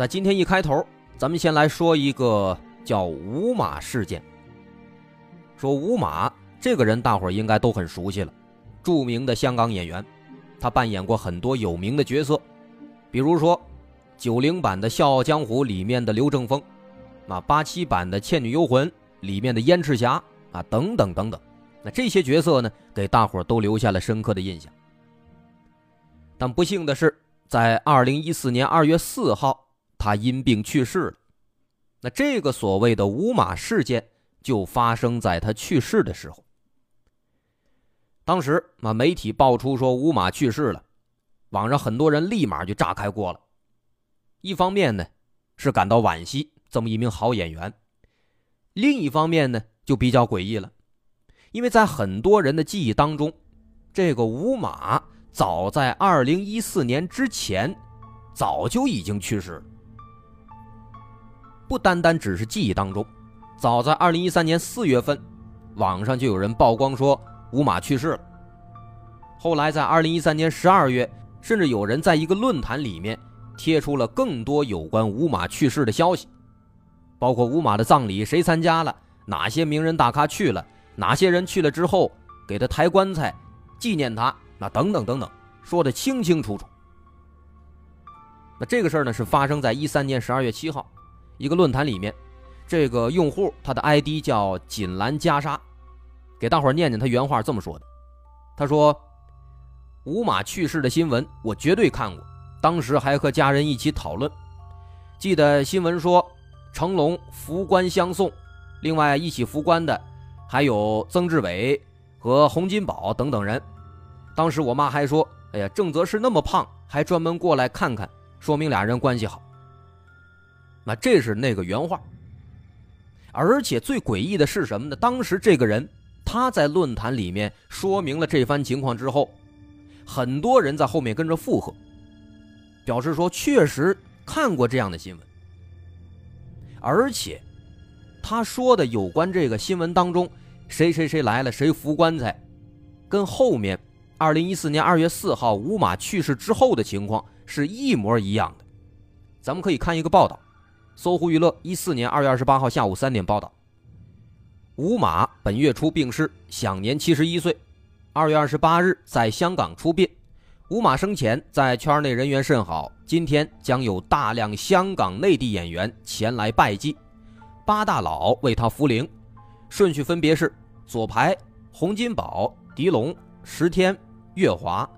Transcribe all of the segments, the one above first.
在今天一开头，咱们先来说一个叫吴马事件。说吴马这个人，大伙儿应该都很熟悉了，著名的香港演员，他扮演过很多有名的角色，比如说九零版的《笑傲江湖》里面的刘正风，啊，八七版的《倩女幽魂》里面的燕赤霞，啊，等等等等。那这些角色呢，给大伙都留下了深刻的印象。但不幸的是，在二零一四年二月四号，他因病去世了。那这个所谓的“五马事件”就发生在他去世的时候。当时啊，媒体爆出说五马去世了，网上很多人立马就炸开锅了。一方面呢，是感到惋惜，这么一名好演员；另一方面呢，就比较诡异了。因为在很多人的记忆当中，这个五马早在二零一四年之前，早就已经去世了。不单单只是记忆当中，早在二零一三年四月份，网上就有人曝光说吴马去世了。后来在二零一三年十二月，甚至有人在一个论坛里面贴出了更多有关吴马去世的消息，包括吴马的葬礼谁参加了，哪些名人大咖去了。哪些人去了之后给他抬棺材，纪念他？那等等等等，说的清清楚楚。那这个事儿呢，是发生在一三年十二月七号，一个论坛里面，这个用户他的 ID 叫锦兰袈裟，给大伙念念他原话这么说的：他说，吴马去世的新闻我绝对看过，当时还和家人一起讨论。记得新闻说成龙扶棺相送，另外一起扶棺的。还有曾志伟和洪金宝等等人，当时我妈还说：“哎呀，郑则仕那么胖，还专门过来看看，说明俩人关系好。”那这是那个原话。而且最诡异的是什么呢？当时这个人他在论坛里面说明了这番情况之后，很多人在后面跟着附和，表示说确实看过这样的新闻，而且他说的有关这个新闻当中。谁谁谁来了，谁扶棺材，跟后面二零一四年二月四号吴马去世之后的情况是一模一样的。咱们可以看一个报道，搜狐娱乐一四年二月二十八号下午三点报道：吴马本月初病逝，享年七十一岁。二月二十八日在香港出殡。吴马生前在圈内人缘甚好，今天将有大量香港内地演员前来拜祭，八大佬为他扶灵。顺序分别是：左排洪金宝、狄龙、石天、岳华；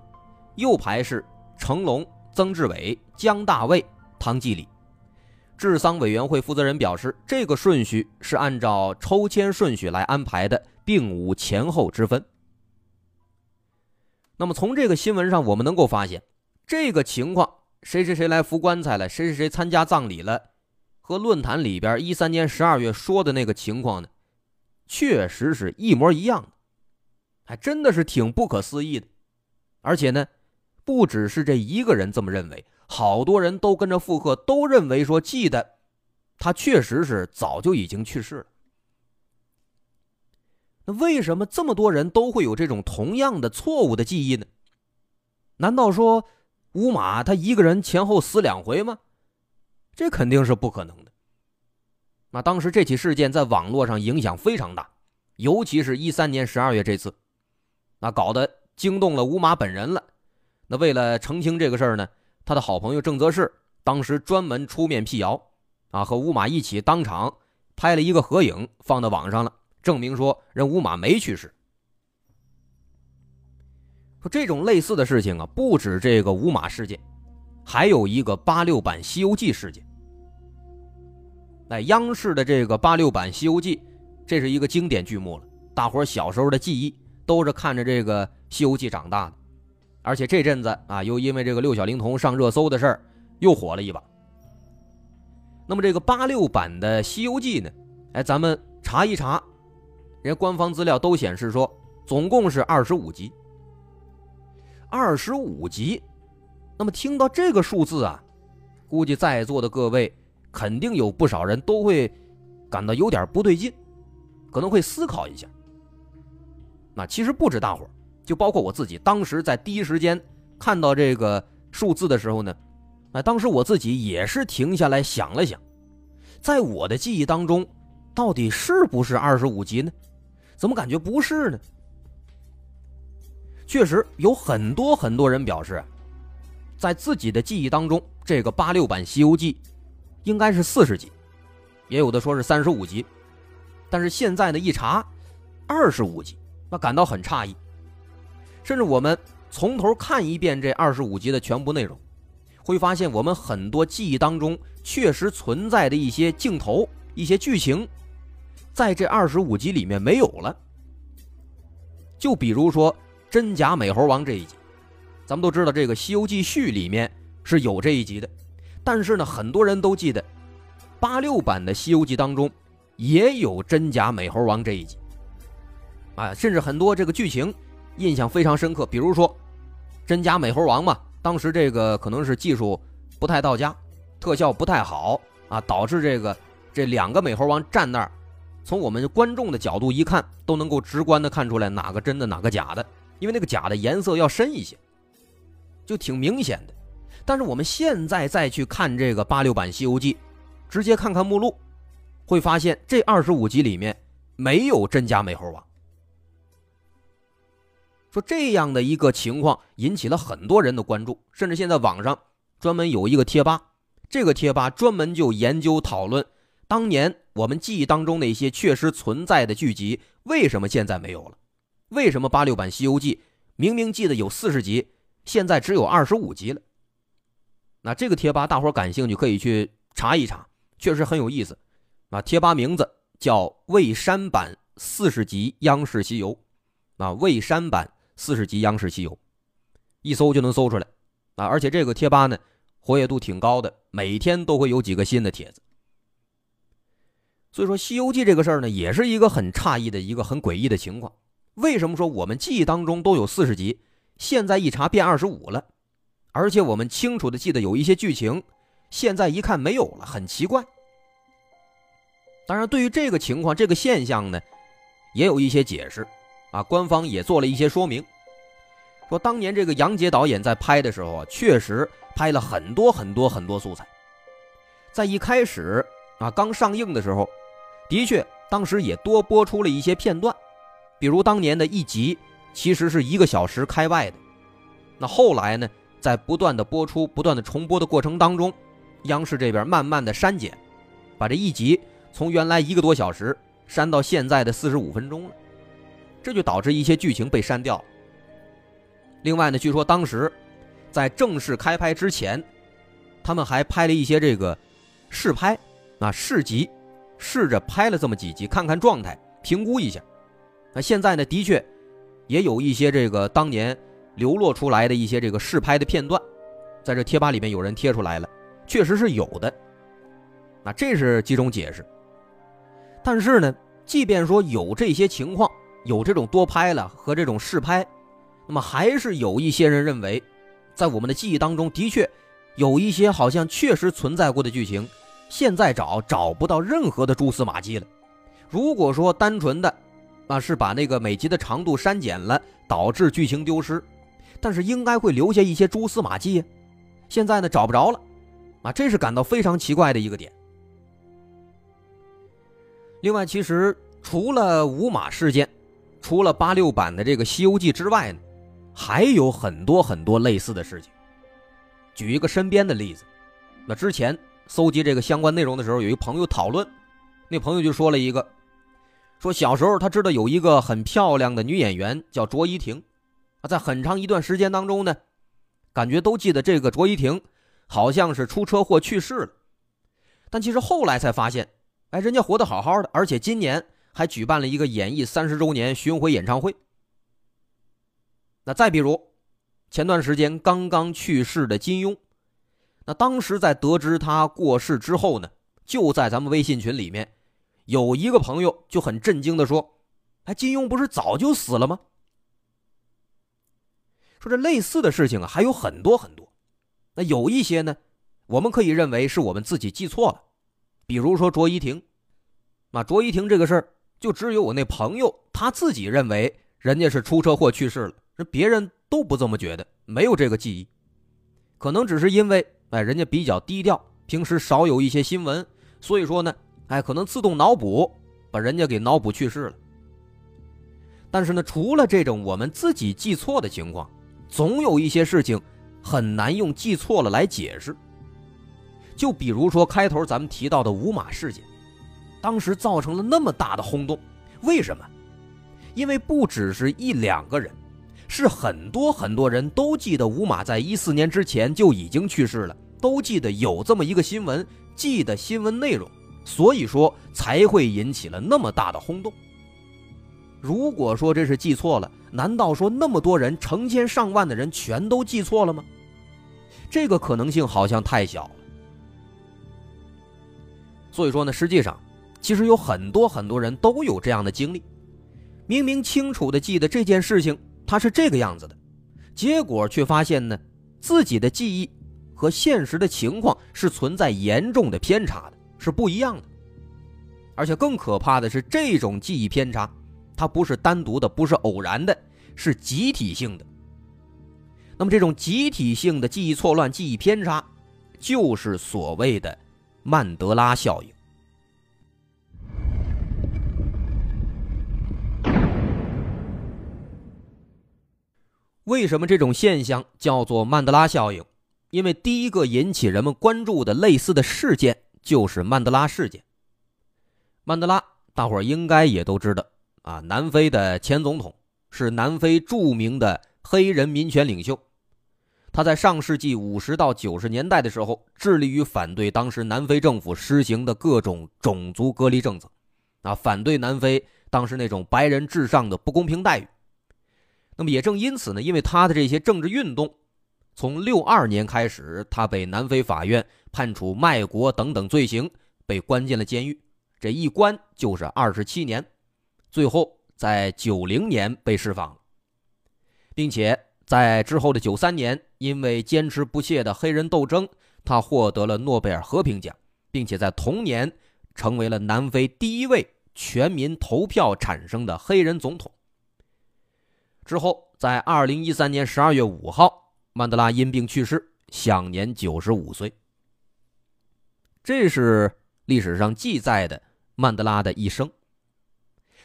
右排是成龙、曾志伟、姜大卫、汤季礼。治丧委员会负责人表示，这个顺序是按照抽签顺序来安排的，并无前后之分。那么从这个新闻上，我们能够发现，这个情况谁谁谁来扶棺材了，谁谁谁参加葬礼了，和论坛里边一三年十二月说的那个情况呢？确实是一模一样的，还真的是挺不可思议的。而且呢，不只是这一个人这么认为，好多人都跟着附和，都认为说记得他确实是早就已经去世了。那为什么这么多人都会有这种同样的错误的记忆呢？难道说乌马他一个人前后死两回吗？这肯定是不可能的。那当时这起事件在网络上影响非常大，尤其是一三年十二月这次，那搞得惊动了吴马本人了。那为了澄清这个事儿呢，他的好朋友郑则仕当时专门出面辟谣，啊，和吴马一起当场拍了一个合影放到网上了，证明说人吴马没去世。说这种类似的事情啊，不止这个吴马事件，还有一个八六版《西游记》事件。在央视的这个八六版《西游记》，这是一个经典剧目了。大伙小时候的记忆都是看着这个《西游记》长大的，而且这阵子啊，又因为这个六小龄童上热搜的事儿，又火了一把。那么这个八六版的《西游记》呢？哎，咱们查一查，人家官方资料都显示说，总共是二十五集。二十五集，那么听到这个数字啊，估计在座的各位肯定有不少人都会感到有点不对劲，可能会思考一下。那其实不止大伙儿，就包括我自己，当时在第一时间看到这个数字的时候呢。哎，当时我自己也是停下来想了想，在我的记忆当中，到底是不是二十五集呢？怎么感觉不是呢？确实有很多很多人表示，在自己的记忆当中，这个八六版《西游记》应该是四十集，也有的说是三十五集，但是现在呢一查，二十五集，那感到很诧异。甚至我们从头看一遍这二十五集的全部内容。会发现我们很多记忆当中确实存在的一些镜头、一些剧情，在这二十五集里面没有了。就比如说真假美猴王这一集，咱们都知道这个《西游记续》里面是有这一集的，但是呢，很多人都记得八六版的《西游记》当中也有真假美猴王这一集，啊，甚至很多这个剧情印象非常深刻，比如说真假美猴王嘛。当时这个可能是技术不太到家，特效不太好啊，导致这个这两个美猴王站那儿，从我们观众的角度一看，都能够直观的看出来哪个真的哪个假的，因为那个假的颜色要深一些，就挺明显的。但是我们现在再去看这个八六版《西游记》，直接看看目录，会发现这二十五集里面没有真假美猴王。说这样的一个情况引起了很多人的关注，甚至现在网上专门有一个贴吧，这个贴吧专门就研究讨论当年我们记忆当中那些确实存在的剧集为什么现在没有了？为什么八六版《西游记》明明记得有四十集，现在只有二十五集了？那这个贴吧大伙感兴趣可以去查一查，确实很有意思。啊，贴吧名字叫“未删版四十集央视西游”，啊，未删版。四十集央视西游，一搜就能搜出来啊！而且这个贴吧呢，活跃度挺高的，每天都会有几个新的帖子。所以说，《西游记》这个事儿呢，也是一个很诧异的一个很诡异的情况。为什么说我们记忆当中都有四十集，现在一查变二十五了？而且我们清楚的记得有一些剧情，现在一看没有了，很奇怪。当然，对于这个情况、这个现象呢，也有一些解释。啊，官方也做了一些说明，说当年这个杨洁导演在拍的时候啊，确实拍了很多很多很多素材。在一开始啊，刚上映的时候，的确当时也多播出了一些片段，比如当年的一集其实是一个小时开外的。那后来呢，在不断的播出、不断的重播的过程当中，央视这边慢慢的删减，把这一集从原来一个多小时删到现在的四十五分钟了。这就导致一些剧情被删掉了。另外呢，据说当时在正式开拍之前，他们还拍了一些这个试拍啊试集，试着拍了这么几集，看看状态，评估一下。那现在呢，的确也有一些这个当年流落出来的一些这个试拍的片段，在这贴吧里面有人贴出来了，确实是有的。那这是几种解释。但是呢，即便说有这些情况。有这种多拍了和这种试拍，那么还是有一些人认为，在我们的记忆当中的确有一些好像确实存在过的剧情，现在找找不到任何的蛛丝马迹了。如果说单纯的啊是把那个每集的长度删减了，导致剧情丢失，但是应该会留下一些蛛丝马迹，现在呢找不着了，啊，这是感到非常奇怪的一个点。另外，其实除了五马事件。除了八六版的这个《西游记》之外呢，还有很多很多类似的事情。举一个身边的例子，那之前搜集这个相关内容的时候，有一个朋友讨论，那朋友就说了一个，说小时候他知道有一个很漂亮的女演员叫卓依婷，啊，在很长一段时间当中呢，感觉都记得这个卓依婷好像是出车祸去世了，但其实后来才发现，哎，人家活得好好的，而且今年。还举办了一个演艺三十周年巡回演唱会。那再比如，前段时间刚刚去世的金庸，那当时在得知他过世之后呢，就在咱们微信群里面，有一个朋友就很震惊的说：“哎，金庸不是早就死了吗？”说这类似的事情啊还有很多很多，那有一些呢，我们可以认为是我们自己记错了，比如说卓依婷，那卓依婷这个事儿，就只有我那朋友他自己认为人家是出车祸去世了，那别人都不这么觉得，没有这个记忆，可能只是因为哎人家比较低调，平时少有一些新闻，所以说呢，哎可能自动脑补把人家给脑补去世了。但是呢，除了这种我们自己记错的情况。总有一些事情很难用记错了来解释。就比如说开头咱们提到的五马事件，当时造成了那么大的轰动，为什么？因为不只是一两个人，是很多很多人都记得五马在一四年之前就已经去世了，都记得有这么一个新闻，记得新闻内容，所以说才会引起了那么大的轰动。如果说这是记错了，难道说那么多人、成千上万的人全都记错了吗？这个可能性好像太小了。所以说呢，实际上其实有很多很多人都有这样的经历，明明清楚的记得这件事情他是这个样子的，结果却发现呢，自己的记忆和现实的情况是存在严重的偏差的，是不一样的。而且更可怕的是，这种记忆偏差。它不是单独的，不是偶然的，是集体性的。那么，这种集体性的记忆错乱、记忆偏差，就是所谓的曼德拉效应。为什么这种现象叫做曼德拉效应？因为第一个引起人们关注的类似的事件就是曼德拉事件。曼德拉，大伙儿应该也都知道。啊，南非的前总统是南非著名的黑人民权领袖，他在上世纪五十到九十年代的时候，致力于反对当时南非政府实行的各种种族隔离政策，啊，反对南非当时那种白人至上的不公平待遇。那么也正因此呢，因为他的这些政治运动，从六二年开始，他被南非法院判处卖国等等罪行，被关进了监狱，这一关就是二十七年。最后在九零年被释放了，并且在之后的九三年，因为坚持不懈的黑人斗争，他获得了诺贝尔和平奖，并且在同年成为了南非第一位全民投票产生的黑人总统。之后，在二零一三年十二月五号，曼德拉因病去世，享年九十五岁。这是历史上记载的曼德拉的一生。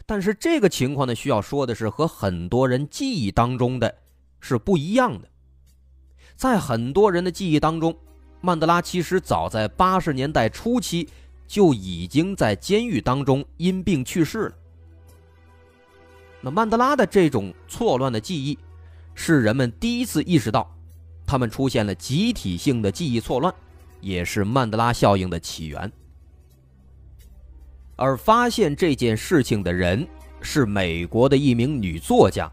但是这个情况呢，需要说的是，和很多人记忆当中的是不一样的。在很多人的记忆当中，曼德拉其实早在八十年代初期就已经在监狱当中因病去世了。那曼德拉的这种错乱的记忆，是人们第一次意识到，他们出现了集体性的记忆错乱，也是曼德拉效应的起源。而发现这件事情的人是美国的一名女作家，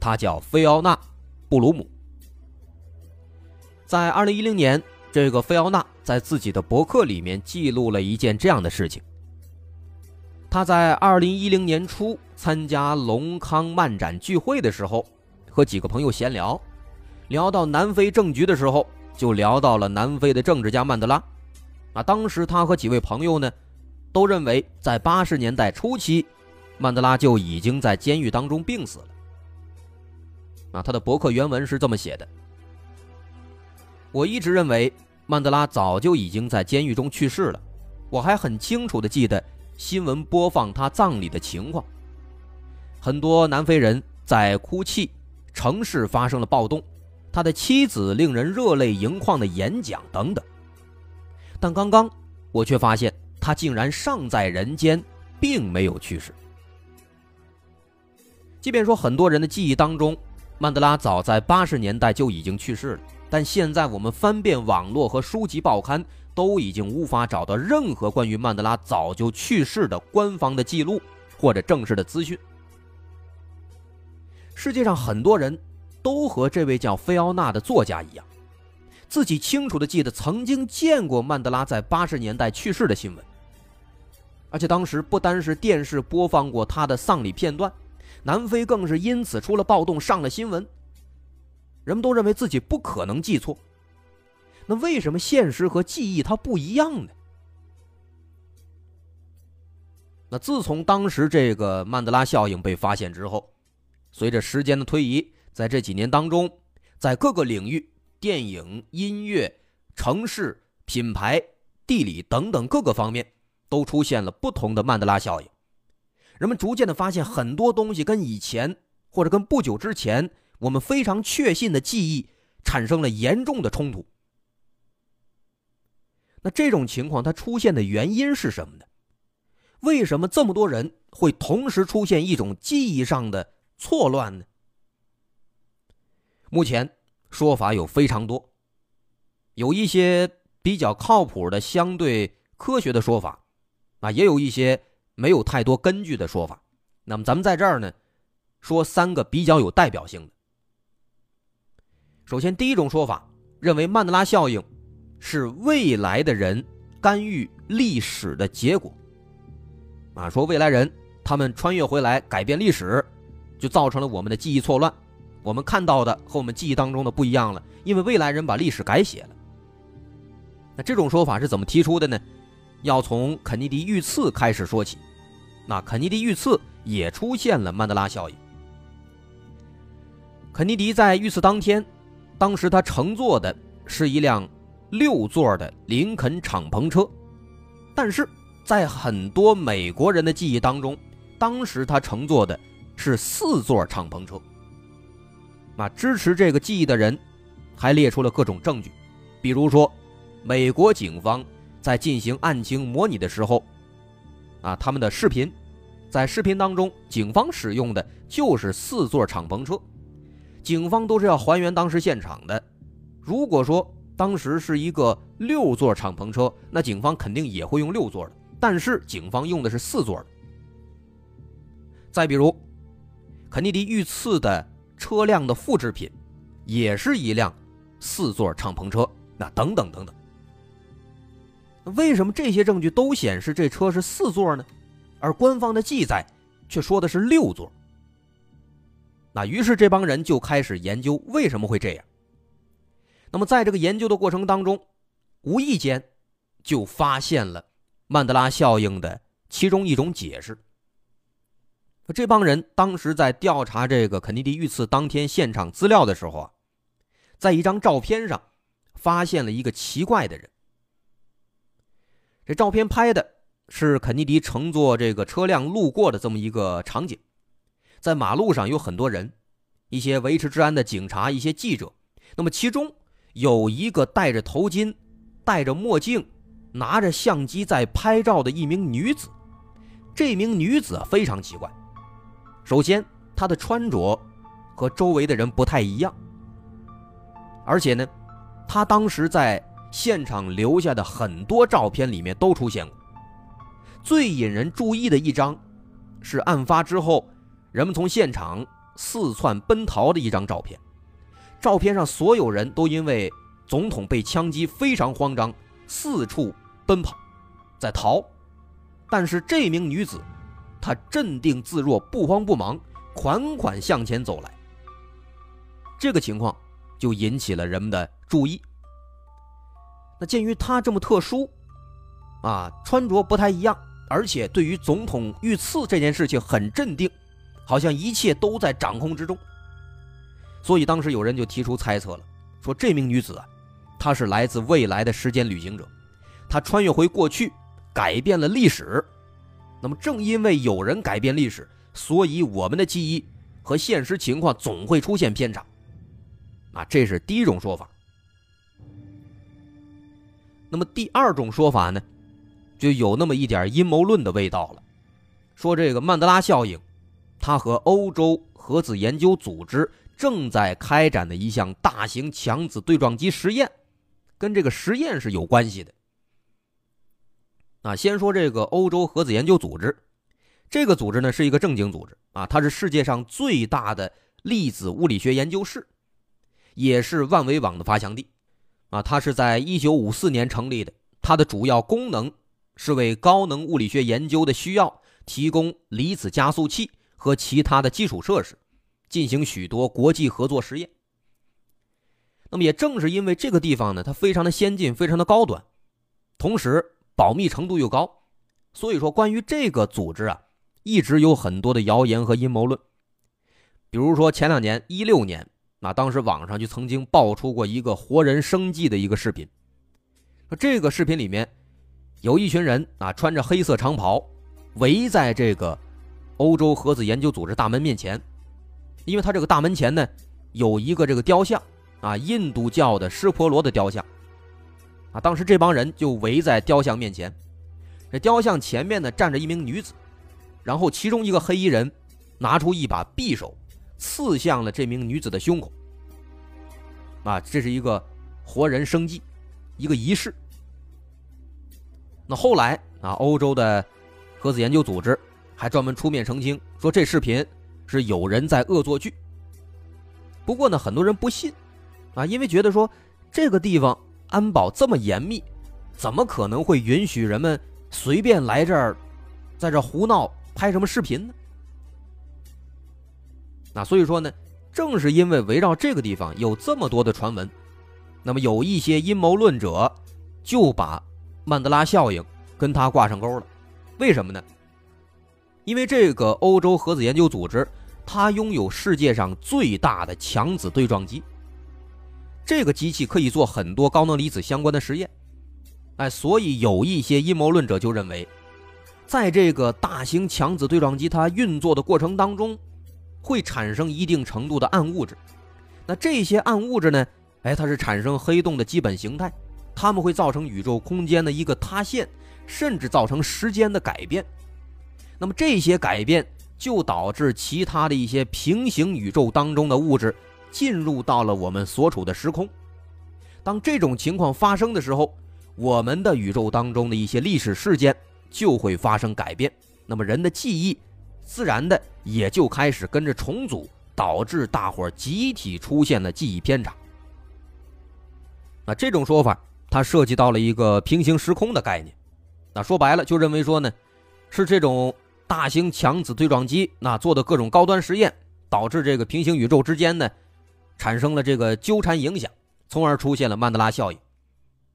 她叫菲奥娜·布鲁姆。在二零一零年，这个菲奥娜在自己的博客里面记录了一件这样的事情：他在二零一零年初参加隆康漫展聚会的时候，和几个朋友闲聊，聊到南非政局的时候，就聊到了南非的政治家曼德拉。啊，当时他和几位朋友呢。都认为，在八十年代初期，曼德拉就已经在监狱当中病死了。啊，他的博客原文是这么写的：“我一直认为曼德拉早就已经在监狱中去世了。我还很清楚的记得新闻播放他葬礼的情况，很多南非人在哭泣，城市发生了暴动，他的妻子令人热泪盈眶的演讲等等。但刚刚我却发现。”他竟然尚在人间，并没有去世。即便说很多人的记忆当中，曼德拉早在八十年代就已经去世了，但现在我们翻遍网络和书籍报刊，都已经无法找到任何关于曼德拉早就去世的官方的记录或者正式的资讯。世界上很多人都和这位叫菲奥娜的作家一样，自己清楚的记得曾经见过曼德拉在八十年代去世的新闻，而且当时不单是电视播放过他的丧礼片段，南非更是因此出了暴动，上了新闻。人们都认为自己不可能记错，那为什么现实和记忆它不一样呢？那自从当时这个曼德拉效应被发现之后，随着时间的推移，在这几年当中，在各个领域——电影、音乐、城市、品牌、地理等等各个方面，都出现了不同的曼德拉效应。人们逐渐的发现，很多东西跟以前或者跟不久之前。我们非常确信的记忆产生了严重的冲突。那这种情况它出现的原因是什么呢？为什么这么多人会同时出现一种记忆上的错乱呢？目前说法有非常多，有一些比较靠谱的、相对科学的说法，啊，也有一些没有太多根据的说法。那么咱们在这儿呢，说三个比较有代表性的。首先，第一种说法认为曼德拉效应是未来的人干预历史的结果。啊，说未来人他们穿越回来改变历史，就造成了我们的记忆错乱，我们看到的和我们记忆当中的不一样了，因为未来人把历史改写了。那这种说法是怎么提出的呢？要从肯尼迪遇刺开始说起。那肯尼迪遇刺也出现了曼德拉效应。肯尼迪在遇刺当天。当时他乘坐的是一辆六座的林肯敞篷车，但是在很多美国人的记忆当中，当时他乘坐的是四座敞篷车。那支持这个记忆的人还列出了各种证据，比如说，美国警方在进行案情模拟的时候，啊，他们的视频，在视频当中，警方使用的就是四座敞篷车。警方都是要还原当时现场的。如果说当时是一个六座敞篷车，那警方肯定也会用六座的。但是警方用的是四座的。再比如，肯尼迪遇刺的车辆的复制品，也是一辆四座敞篷车。那等等等等，为什么这些证据都显示这车是四座呢？而官方的记载却说的是六座？那于是这帮人就开始研究为什么会这样。那么在这个研究的过程当中，无意间就发现了曼德拉效应的其中一种解释。这帮人当时在调查这个肯尼迪遇刺当天现场资料的时候啊，在一张照片上发现了一个奇怪的人。这照片拍的是肯尼迪乘坐这个车辆路过的这么一个场景。在马路上有很多人，一些维持治安的警察，一些记者。那么其中有一个戴着头巾、戴着墨镜、拿着相机在拍照的一名女子。这名女子非常奇怪。首先，她的穿着和周围的人不太一样，而且呢，她当时在现场留下的很多照片里面都出现过。最引人注意的一张，是案发之后。人们从现场四窜奔逃的一张照片，照片上所有人都因为总统被枪击非常慌张，四处奔跑，在逃。但是这名女子，她镇定自若，不慌不忙，款款向前走来。这个情况就引起了人们的注意。那鉴于她这么特殊，啊，穿着不太一样，而且对于总统遇刺这件事情很镇定。好像一切都在掌控之中，所以当时有人就提出猜测了，说这名女子啊，她是来自未来的时间旅行者，她穿越回过去，改变了历史。那么正因为有人改变历史，所以我们的记忆和现实情况总会出现偏差。啊，这是第一种说法。那么第二种说法呢，就有那么一点阴谋论的味道了，说这个曼德拉效应。它和欧洲核子研究组织正在开展的一项大型强子对撞机实验，跟这个实验是有关系的。啊，先说这个欧洲核子研究组织，这个组织呢是一个正经组织啊，它是世界上最大的粒子物理学研究室，也是万维网的发祥地。啊，它是在一九五四年成立的，它的主要功能是为高能物理学研究的需要提供离子加速器和其他的基础设施，进行许多国际合作实验。那么也正是因为这个地方呢，它非常的先进，非常的高端，同时保密程度又高，所以说关于这个组织啊，一直有很多的谣言和阴谋论。比如说前两年一六年，那当时网上就曾经爆出过一个活人生计的一个视频，这个视频里面有一群人啊，穿着黑色长袍，围在这个欧洲核子研究组织大门面前，因为他这个大门前呢有一个这个雕像。啊，印度教的湿婆罗的雕像，啊，当时这帮人就围在雕像面前，这雕像前面呢站着一名女子，然后其中一个黑衣人拿出一把匕首，刺向了这名女子的胸口。啊，这是一个活人生祭，一个仪式。那后来啊，欧洲的核子研究组织还专门出面澄清，说这视频是有人在恶作剧。不过呢，很多人不信。啊，因为觉得说这个地方安保这么严密，怎么可能会允许人们随便来这儿，在这胡闹拍什么视频呢？那所以说呢，正是因为围绕这个地方有这么多的传闻，那么有一些阴谋论者就把曼德拉效应跟他挂上钩了。为什么呢？因为这个欧洲核子研究组织，它拥有世界上最大的强子对撞机。这个机器可以做很多高能离子相关的实验，哎，所以有一些阴谋论者就认为，在这个大型强子对撞机它运作的过程当中，会产生一定程度的暗物质。那这些暗物质呢，哎，它是产生黑洞的基本形态，它们会造成宇宙空间的一个塌陷，甚至造成时间的改变。那么这些改变就导致其他的一些平行宇宙当中的物质。进入到了我们所处的时空。当这种情况发生的时候，我们的宇宙当中的一些历史事件就会发生改变，那么人的记忆自然的也就开始跟着重组，导致大伙集体出现了记忆偏差。那这种说法，它涉及到了一个平行时空的概念。那说白了，就认为说呢，是这种大型强子对撞机那做的各种高端实验，导致这个平行宇宙之间呢。产生了这个纠缠影响，从而出现了曼德拉效应。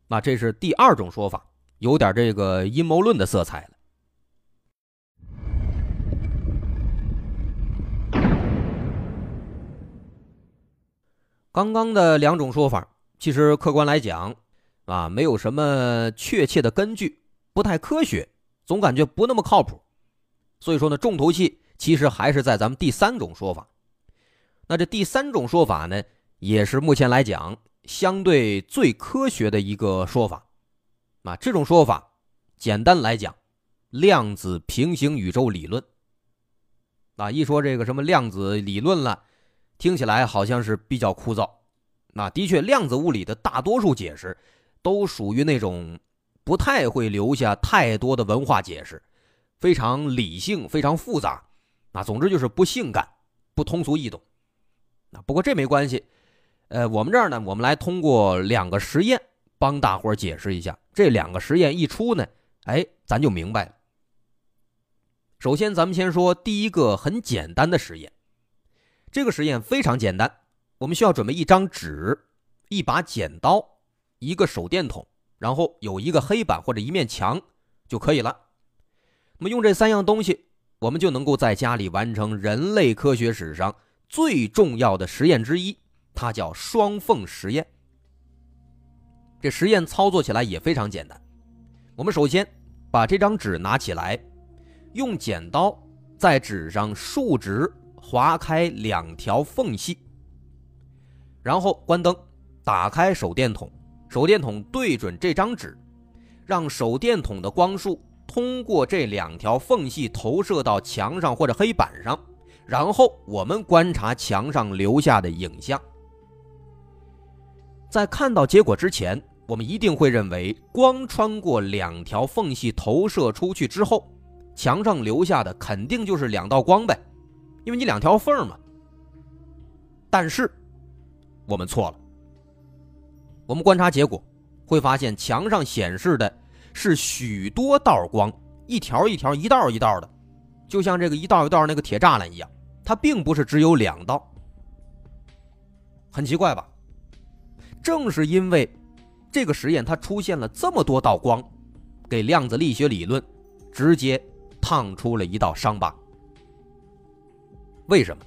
那这是第二种说法，有点这个阴谋论的色彩了。刚刚的两种说法，其实客观来讲，啊，没有什么确切的根据，不太科学，总感觉不那么靠谱。所以说呢，重头戏其实还是在咱们第三种说法。那这第三种说法呢，也是目前来讲相对最科学的一个说法。啊，这种说法，简单来讲，量子平行宇宙理论。啊，一说这个什么量子理论了，听起来好像是比较枯燥。那的确，量子物理的大多数解释，都属于那种不太会留下太多的文化解释，非常理性，非常复杂。啊，总之就是不性感，不通俗易懂。啊，不过这没关系，呃，我们这儿呢，我们来通过两个实验帮大伙儿解释一下。这两个实验一出呢，哎，咱就明白了。首先，咱们先说第一个很简单的实验。这个实验非常简单，我们需要准备一张纸、一把剪刀、一个手电筒，然后有一个黑板或者一面墙就可以了。那么用这三样东西，我们就能够在家里完成人类科学史上。最重要的实验之一，它叫双缝实验。这实验操作起来也非常简单。我们首先把这张纸拿起来，用剪刀在纸上竖直划开两条缝隙，然后关灯，打开手电筒，手电筒对准这张纸，让手电筒的光束通过这两条缝隙投射到墙上或者黑板上。然后我们观察墙上留下的影像，在看到结果之前，我们一定会认为光穿过两条缝隙投射出去之后，墙上留下的肯定就是两道光呗，因为你两条缝嘛。但是我们错了，我们观察结果会发现，墙上显示的是许多道光，一条一条、一道一道的，就像这个一道一道那个铁栅栏一样。它并不是只有两道，很奇怪吧？正是因为这个实验它出现了这么多道光，给量子力学理论直接烫出了一道伤疤。为什么？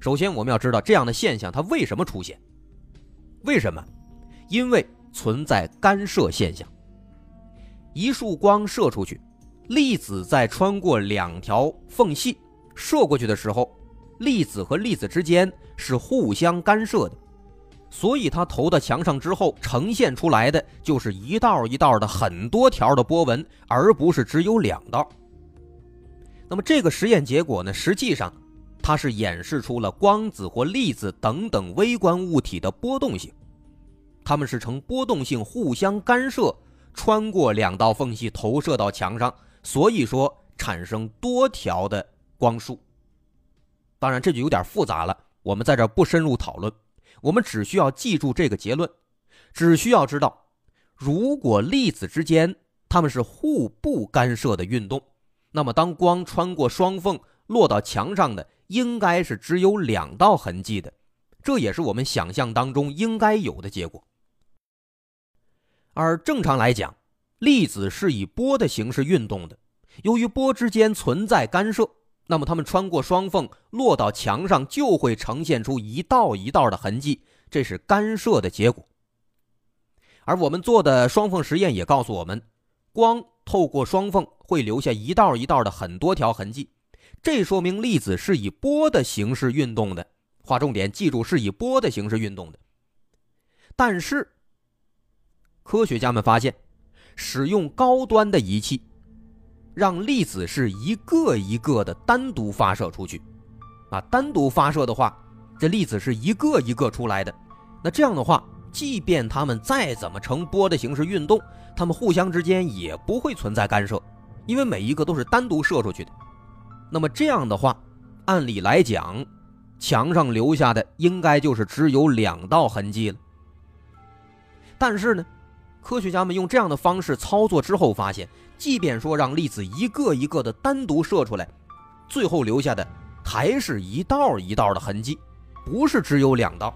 首先我们要知道这样的现象它为什么出现？为什么？因为存在干涉现象。一束光射出去，粒子在穿过两条缝隙射过去的时候。粒子和粒子之间是互相干涉的，所以它投到墙上之后呈现出来的就是一道一道的很多条的波纹，而不是只有两道。那么这个实验结果呢？实际上，它是演示出了光子或粒子等等微观物体的波动性，它们是呈波动性互相干涉，穿过两道缝隙投射到墙上，所以说产生多条的光束。当然，这就有点复杂了。我们在这不深入讨论，我们只需要记住这个结论，只需要知道，如果粒子之间它们是互不干涉的运动，那么当光穿过双缝落到墙上的，应该是只有两道痕迹的，这也是我们想象当中应该有的结果。而正常来讲，粒子是以波的形式运动的，由于波之间存在干涉。那么，它们穿过双缝落到墙上，就会呈现出一道一道的痕迹，这是干涉的结果。而我们做的双缝实验也告诉我们，光透过双缝会留下一道一道的很多条痕迹，这说明粒子是以波的形式运动的。划重点，记住是以波的形式运动的。但是，科学家们发现，使用高端的仪器。让粒子是一个一个的单独发射出去，啊，单独发射的话，这粒子是一个一个出来的。那这样的话，即便它们再怎么呈波的形式运动，它们互相之间也不会存在干涉，因为每一个都是单独射出去的。那么这样的话，按理来讲，墙上留下的应该就是只有两道痕迹了。但是呢？科学家们用这样的方式操作之后，发现，即便说让粒子一个一个的单独射出来，最后留下的还是一道一道的痕迹，不是只有两道。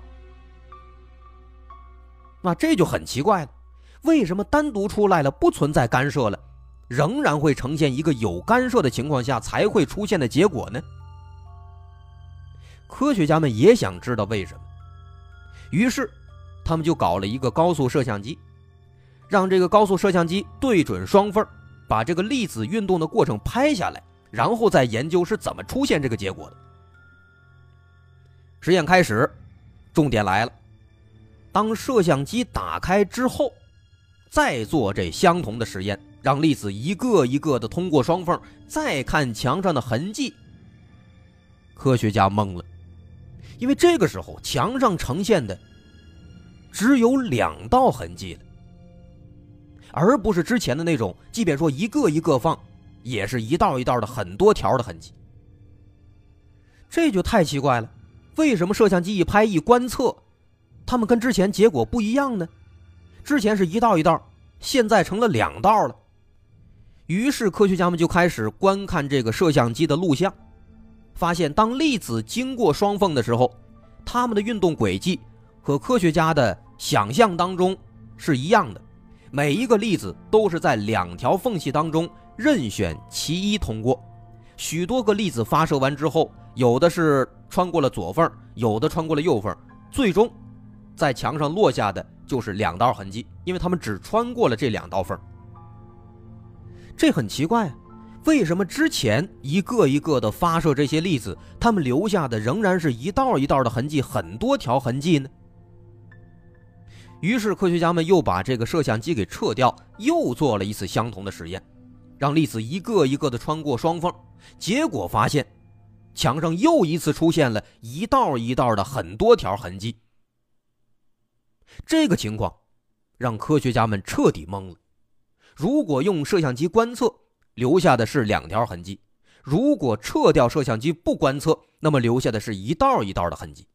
那这就很奇怪了，为什么单独出来了不存在干涉了，仍然会呈现一个有干涉的情况下才会出现的结果呢？科学家们也想知道为什么，于是他们就搞了一个高速摄像机。让这个高速摄像机对准双缝，把这个粒子运动的过程拍下来，然后再研究是怎么出现这个结果的。实验开始，重点来了。当摄像机打开之后，再做这相同的实验，让粒子一个一个的通过双缝，再看墙上的痕迹。科学家懵了，因为这个时候墙上呈现的只有两道痕迹了。而不是之前的那种，即便说一个一个放，也是一道一道的很多条的痕迹。这就太奇怪了，为什么摄像机一拍一观测，他们跟之前结果不一样呢？之前是一道一道，现在成了两道了。于是科学家们就开始观看这个摄像机的录像，发现当粒子经过双缝的时候，它们的运动轨迹和科学家的想象当中是一样的。每一个粒子都是在两条缝隙当中任选其一通过，许多个粒子发射完之后，有的是穿过了左缝，有的穿过了右缝，最终在墙上落下的就是两道痕迹，因为他们只穿过了这两道缝。这很奇怪，为什么之前一个一个的发射这些粒子，他们留下的仍然是一道一道的痕迹，很多条痕迹呢？于是，科学家们又把这个摄像机给撤掉，又做了一次相同的实验，让粒子一个一个的穿过双缝，结果发现，墙上又一次出现了一道一道的很多条痕迹。这个情况让科学家们彻底懵了。如果用摄像机观测，留下的是两条痕迹；如果撤掉摄像机不观测，那么留下的是一道一道的痕迹。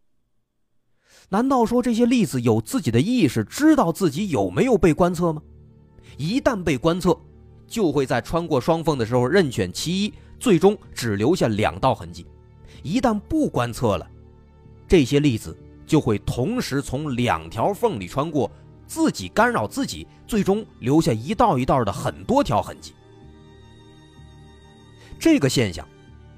难道说这些粒子有自己的意识，知道自己有没有被观测吗？一旦被观测，就会在穿过双缝的时候任选其一，最终只留下两道痕迹。一旦不观测了，这些粒子就会同时从两条缝里穿过，自己干扰自己，最终留下一道一道的很多条痕迹。这个现象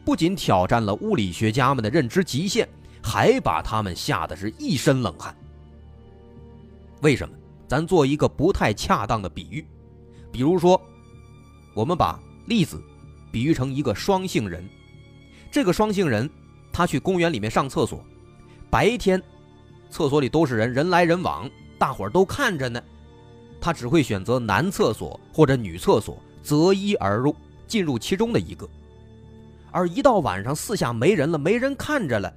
不仅挑战了物理学家们的认知极限，还把他们吓得是一身冷汗。为什么？咱做一个不太恰当的比喻，比如说，我们把粒子比喻成一个双性人，这个双性人他去公园里面上厕所，白天厕所里都是人，人来人往，大伙儿都看着呢，他只会选择男厕所或者女厕所，择一而入。进入其中的一个，而一到晚上四下没人了，没人看着了，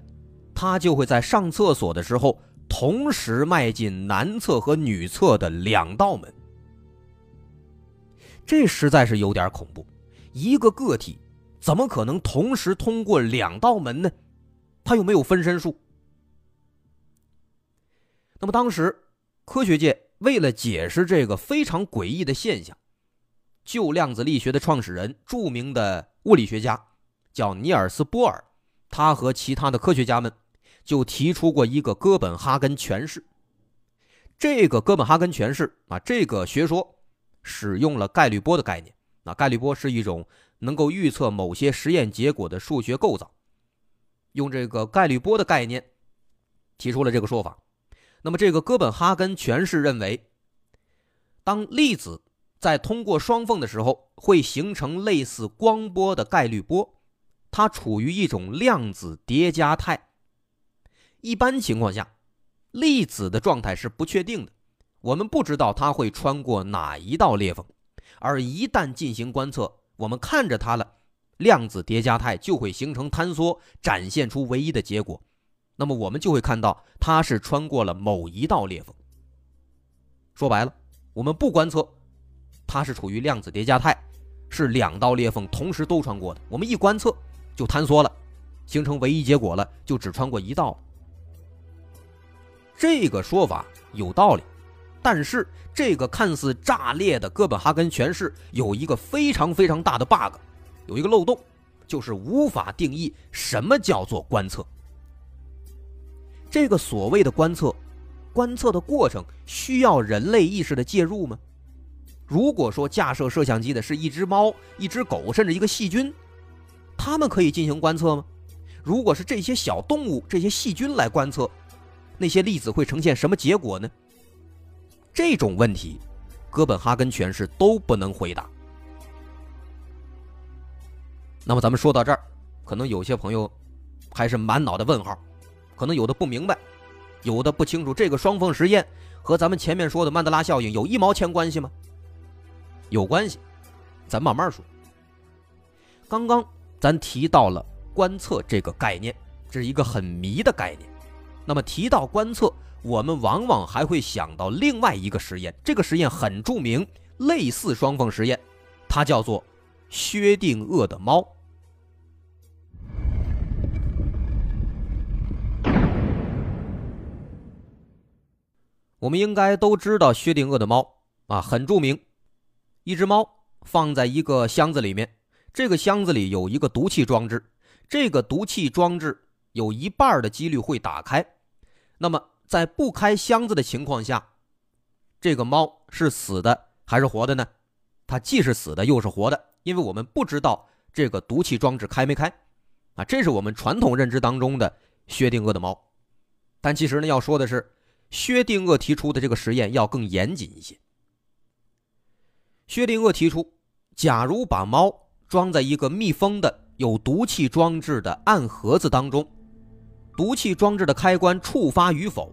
他就会在上厕所的时候同时迈进男厕和女厕的两道门。这实在是有点恐怖，一个个体怎么可能同时通过两道门呢？他又没有分身术。那么当时科学界为了解释这个非常诡异的现象。旧量子力学的创始人，著名的物理学家叫尼尔斯·波尔，他和其他的科学家们就提出过一个哥本哈根诠释。这个哥本哈根诠释啊，这个学说使用了概率波的概念。那概率波是一种能够预测某些实验结果的数学构造，用这个概率波的概念提出了这个说法。那么，这个哥本哈根诠释认为，当粒子在通过双缝的时候，会形成类似光波的概率波，它处于一种量子叠加态。一般情况下，粒子的状态是不确定的，我们不知道它会穿过哪一道裂缝。而一旦进行观测，我们看着它了，量子叠加态就会形成坍缩，展现出唯一的结果。那么我们就会看到它是穿过了某一道裂缝。说白了，我们不观测。它是处于量子叠加态，是两道裂缝同时都穿过的。我们一观测就坍缩了，形成唯一结果了，就只穿过一道。这个说法有道理，但是这个看似炸裂的哥本哈根诠释有一个非常非常大的 bug，有一个漏洞，就是无法定义什么叫做观测。这个所谓的观测，观测的过程需要人类意识的介入吗？如果说架设摄像机的是一只猫、一只狗，甚至一个细菌，他们可以进行观测吗？如果是这些小动物、这些细菌来观测，那些粒子会呈现什么结果呢？这种问题，哥本哈根诠释都不能回答。那么咱们说到这儿，可能有些朋友还是满脑袋问号，可能有的不明白，有的不清楚这个双缝实验和咱们前面说的曼德拉效应有一毛钱关系吗？有关系，咱慢慢说。刚刚咱提到了观测这个概念，这是一个很迷的概念。那么提到观测，我们往往还会想到另外一个实验，这个实验很著名，类似双缝实验，它叫做薛定谔的猫。我们应该都知道薛定谔的猫啊，很著名。一只猫放在一个箱子里面，这个箱子里有一个毒气装置，这个毒气装置有一半的几率会打开。那么在不开箱子的情况下，这个猫是死的还是活的呢？它既是死的又是活的，因为我们不知道这个毒气装置开没开。啊，这是我们传统认知当中的薛定谔的猫。但其实呢，要说的是，薛定谔提出的这个实验要更严谨一些。薛定谔提出，假如把猫装在一个密封的有毒气装置的暗盒子当中，毒气装置的开关触发与否，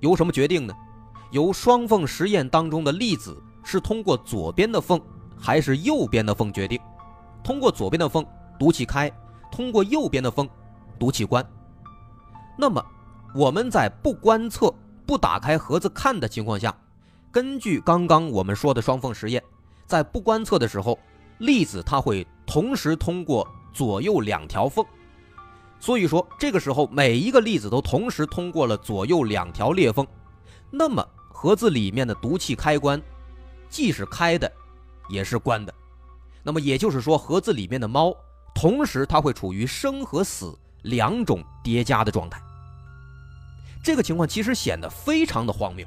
由什么决定呢？由双缝实验当中的粒子是通过左边的缝还是右边的缝决定。通过左边的缝，毒气开；通过右边的缝，毒气关。那么我们在不观测、不打开盒子看的情况下，根据刚刚我们说的双缝实验。在不观测的时候，粒子它会同时通过左右两条缝，所以说这个时候每一个粒子都同时通过了左右两条裂缝，那么盒子里面的毒气开关既是开的，也是关的。那么也就是说，盒子里面的猫同时它会处于生和死两种叠加的状态。这个情况其实显得非常的荒谬。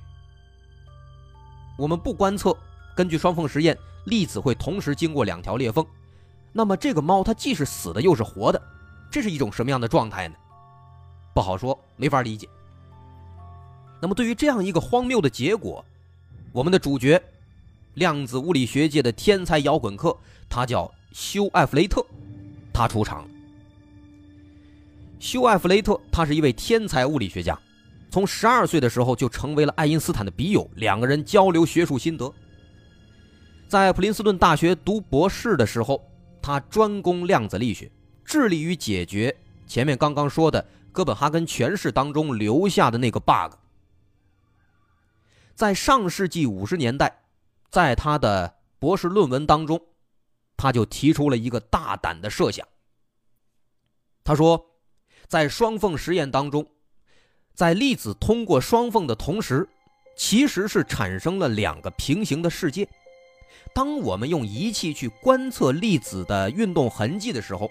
我们不观测，根据双缝实验，粒子会同时经过两条裂缝，那么这个猫它既是死的又是活的，这是一种什么样的状态呢？不好说，没法理解。那么对于这样一个荒谬的结果，我们的主角，量子物理学界的天才摇滚客，他叫休·艾弗雷特，他出场了。休·艾弗雷特，他是一位天才物理学家。从十二岁的时候就成为了爱因斯坦的笔友，两个人交流学术心得。在普林斯顿大学读博士的时候，他专攻量子力学，致力于解决前面刚刚说的哥本哈根诠释当中留下的那个 bug。在上世纪五十年代，在他的博士论文当中，他就提出了一个大胆的设想。他说，在双缝实验当中。在粒子通过双缝的同时，其实是产生了两个平行的世界。当我们用仪器去观测粒子的运动痕迹的时候，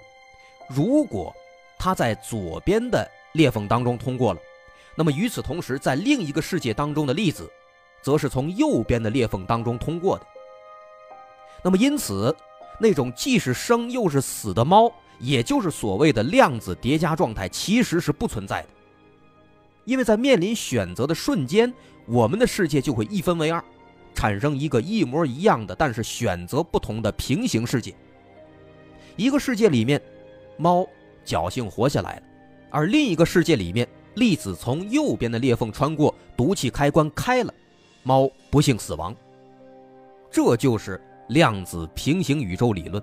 如果它在左边的裂缝当中通过了，那么与此同时，在另一个世界当中的粒子，则是从右边的裂缝当中通过的。那么因此，那种既是生又是死的猫，也就是所谓的量子叠加状态，其实是不存在的。因为在面临选择的瞬间，我们的世界就会一分为二，产生一个一模一样的，但是选择不同的平行世界。一个世界里面，猫侥幸活下来了，而另一个世界里面，粒子从右边的裂缝穿过，毒气开关开了，猫不幸死亡。这就是量子平行宇宙理论。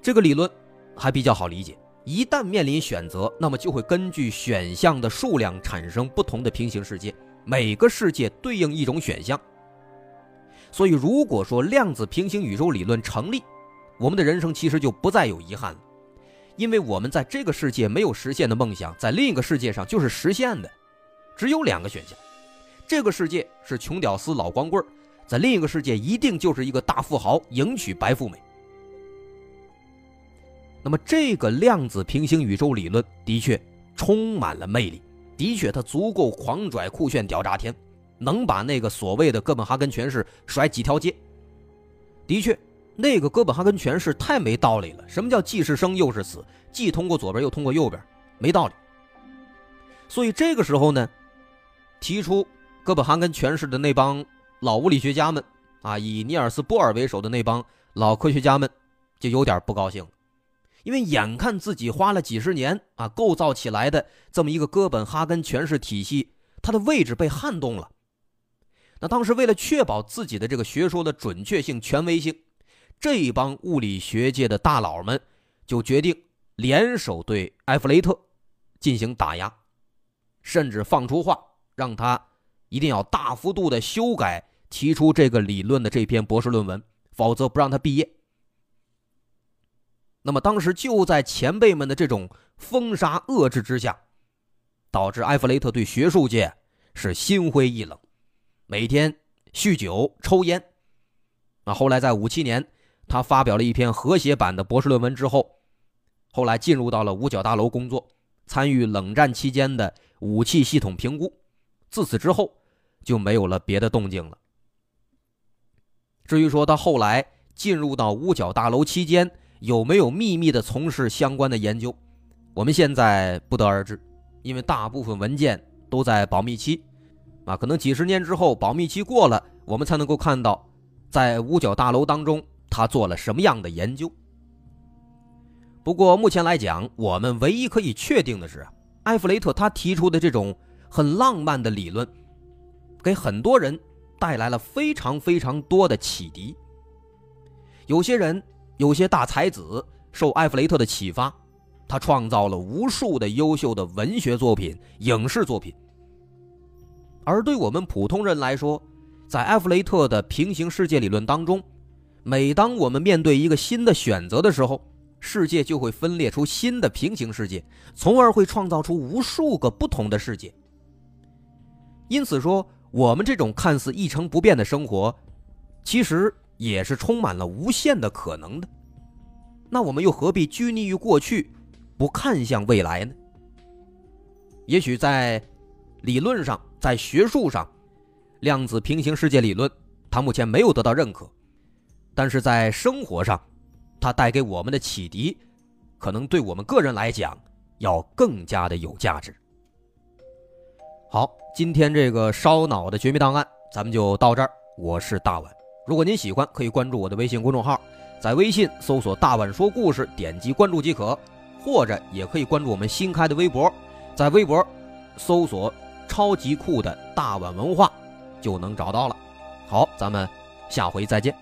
这个理论还比较好理解。一旦面临选择，那么就会根据选项的数量产生不同的平行世界，每个世界对应一种选项。所以，如果说量子平行宇宙理论成立，我们的人生其实就不再有遗憾了，因为我们在这个世界没有实现的梦想，在另一个世界上就是实现的。只有两个选项：这个世界是穷屌丝老光棍，在另一个世界一定就是一个大富豪迎娶白富美。那么，这个量子平行宇宙理论的确充满了魅力，的确它足够狂拽酷炫屌炸天，能把那个所谓的哥本哈根诠释甩几条街。的确，那个哥本哈根诠释太没道理了。什么叫既是生又是死，既通过左边又通过右边，没道理。所以这个时候呢，提出哥本哈根诠释的那帮老物理学家们啊，以尼尔斯·波尔为首的那帮老科学家们，就有点不高兴。因为眼看自己花了几十年啊构造起来的这么一个哥本哈根诠释体系，它的位置被撼动了。那当时为了确保自己的这个学说的准确性、权威性，这帮物理学界的大佬们就决定联手对埃弗雷特进行打压，甚至放出话让他一定要大幅度的修改提出这个理论的这篇博士论文，否则不让他毕业。那么当时就在前辈们的这种封杀遏制之下，导致埃弗雷特对学术界是心灰意冷，每天酗酒抽烟。那后来在五七年，他发表了一篇和谐版的博士论文之后，后来进入到了五角大楼工作，参与冷战期间的武器系统评估。自此之后就没有了别的动静了。至于说他后来进入到五角大楼期间，有没有秘密的从事相关的研究？我们现在不得而知，因为大部分文件都在保密期，啊，可能几十年之后保密期过了，我们才能够看到，在五角大楼当中他做了什么样的研究。不过目前来讲，我们唯一可以确定的是，埃弗雷特他提出的这种很浪漫的理论，给很多人带来了非常非常多的启迪。有些人。有些大才子受埃弗雷特的启发，他创造了无数的优秀的文学作品、影视作品。而对我们普通人来说，在埃弗雷特的平行世界理论当中，每当我们面对一个新的选择的时候，世界就会分裂出新的平行世界，从而会创造出无数个不同的世界。因此说，我们这种看似一成不变的生活，其实也是充满了无限的可能的。那我们又何必拘泥于过去，不看向未来呢？也许在理论上，在学术上，量子平行世界理论它目前没有得到认可，但是在生活上，它带给我们的启迪，可能对我们个人来讲要更加的有价值。好，今天这个烧脑的绝密档案咱们就到这儿。我是大碗，如果您喜欢，可以关注我的微信公众号，在微信搜索“大碗说故事”，点击关注即可，或者也可以关注我们新开的微博，在微博搜索“超级酷的大碗文化”就能找到了。好，咱们下回再见。